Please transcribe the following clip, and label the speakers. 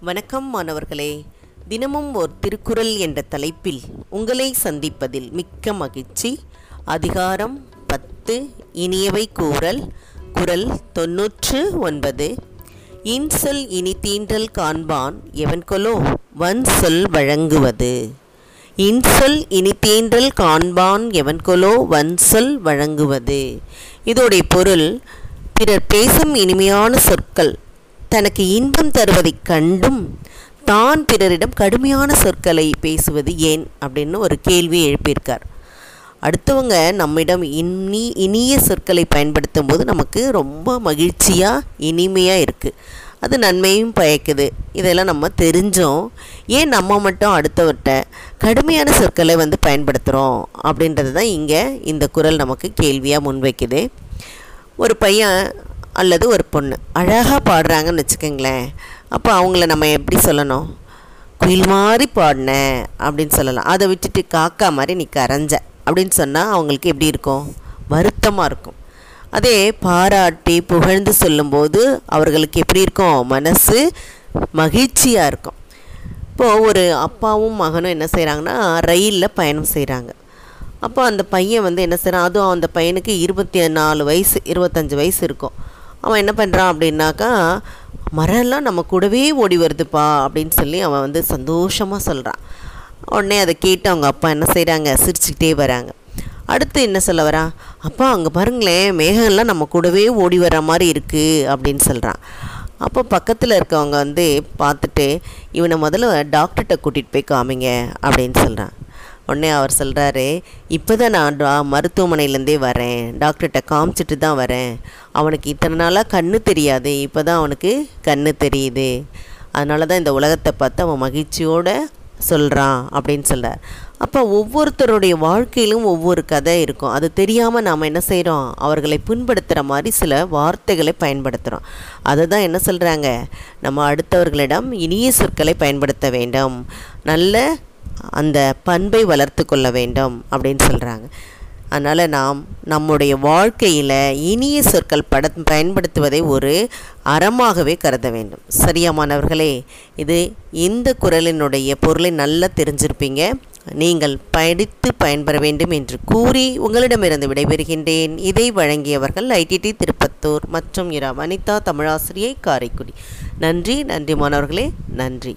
Speaker 1: வணக்கம் மாணவர்களே. தினமும் ஒரு திருக்குறள் என்ற தலைப்பில் உங்களை சந்திப்பதில் மிக்க மகிழ்ச்சி. அதிகாரம் பத்து இனியவை கூறல் குரல் தொன்னூற்று ஒன்பது. இன்சொல் இனி தீண்டல் காண்பான் எவன்கொலோ வன் சொல் வழங்குவது. இன்சொல் இனி தீண்டல் காண்பான் எவன்கொலோ வன் சொல் வழங்குவது. இதோடைய பொருள் பிறர் பேசும் இனிமையான சொற்கள் தனக்கு இன்பம் தருவதைக் கண்டும் தான் பிறரிடம் கடுமையான சொற்களை பேசுவது ஏன் அப்படின்னு ஒரு கேள்வி எழுப்பியிருக்கார். அடுத்தவங்க நம்மிடம் இனி இனிய சொற்களை பயன்படுத்தும் போது நமக்கு ரொம்ப மகிழ்ச்சியாக இனிமையாக இருக்குது அது நன்மையும் பயக்குது. இதெல்லாம் நம்ம தெரிஞ்சோம். ஏன் நம்ம மட்டும் அடுத்தவர்கிட்ட கடுமையான சொற்களை வந்து பயன்படுத்துகிறோம் அப்படின்றது தான் இங்கே இந்த குரல் நமக்கு கேள்வியாக முன்வைக்குது. ஒரு பையன் அல்லது ஒரு பொண்ணு. அழகாக பாடுறாங்கன்னு வச்சுக்கோங்களேன். அப்போ அவங்கள நம்ம எப்படி சொல்லணும்? குயில் மாதிரி பாடின அப்படின்னு சொல்லலாம். அதை விட்டுட்டு காக்கா மாதிரி நீ கரைஞ்ச அப்படின்னு சொன்னால் அவங்களுக்கு எப்படி இருக்கும்? வருத்தமாக இருக்கும். அதே பாராட்டி புகழ்ந்து சொல்லும்போது அவர்களுக்கு எப்படி இருக்கும்? மனசு மகிழ்ச்சியாக இருக்கும். இப்போது ஒரு அப்பாவும் மகனும் என்ன செய்கிறாங்கன்னா ரயிலில் பயணம் செய்கிறாங்க அப்போ அந்த பையன் வந்து என்ன செய்கிறான் அதுவும் அந்த பையனுக்கு இருபத்தி நாலு வயசு இருபத்தஞ்சி வயசு இருக்கும். அவன் என்ன பண்ணுறான் அப்படின்னாக்கா மரம்லாம் நம்ம கூடவே ஓடி வருதுப்பா அப்படின்னு சொல்லி அவன் வந்து சந்தோஷமாக சொல்கிறான் உடனே அதை கேட்டு அவங்க அப்பா என்ன செய்கிறாங்க சிரிச்சுக்கிட்டே வராங்க. அடுத்து என்ன சொல்ல வரான்? அப்பா அங்கே பாருங்களேன் மேகம்லாம் நம்ம கூடவே ஓடி வர மாதிரி இருக்குது அப்படின்னு சொல்கிறான் அப்போ பக்கத்தில் இருக்கவங்க வந்து பார்த்துட்டு இவனை முதல்ல டாக்டர்கிட்ட கூட்டிகிட்டு போய் காமிங்க அப்படின்னு சொல்கிறான் உடனே அவர் சொல்கிறாரு இப்போ தான் நான் மருத்துவமனையிலேருந்தே வரேன். டாக்டர்கிட்ட காமிச்சிட்டு தான் வரேன். அவனுக்கு இத்தனை நாளாக கண்ணு தெரியாது. இப்போ தான் அவனுக்கு கண்ணு தெரியுது. அதனால தான் இந்த உலகத்தை பார்த்து அவன் மகிழ்ச்சியோடு சொல்கிறான் அப்படின்னு சொல்கிறார் அப்போ ஒவ்வொருத்தருடைய வாழ்க்கையிலும் ஒவ்வொரு கதை இருக்கும். அது தெரியாமல் நாம் என்ன செய்கிறோம் அவர்களை புண்படுத்துகிற மாதிரி சில வார்த்தைகளை பயன்படுத்துகிறோம் அதை தான் என்ன சொல்கிறாங்க நம்ம அடுத்தவர்களிடம் இனிய சொற்களை பயன்படுத்த வேண்டும். நல்ல அந்த பண்பை வளர்த்து கொள்ள வேண்டும் அப்படின்னு சொல்கிறாங்க அதனால் நாம் நம்முடைய வாழ்க்கையில் இனிய சொற்கள் பட பயன்படுத்துவதை ஒரு அறமாகவே கருத வேண்டும். சரியா மாணவர்களே? இது இந்த குரலினுடைய பொருளை நல்லா தெரிஞ்சிருப்பீங்க. நீங்கள் படித்து பயன்பெற வேண்டும் என்று கூறி உங்களிடமிருந்து விடைபெறுகின்றேன். இதை வழங்கியவர்கள் ஐடிடி திருப்பத்தூர் மற்றும் இரா வனிதா தமிழாசிரியை காரைக்குடி. நன்றி நன்றி மாணவர்களே. நன்றி.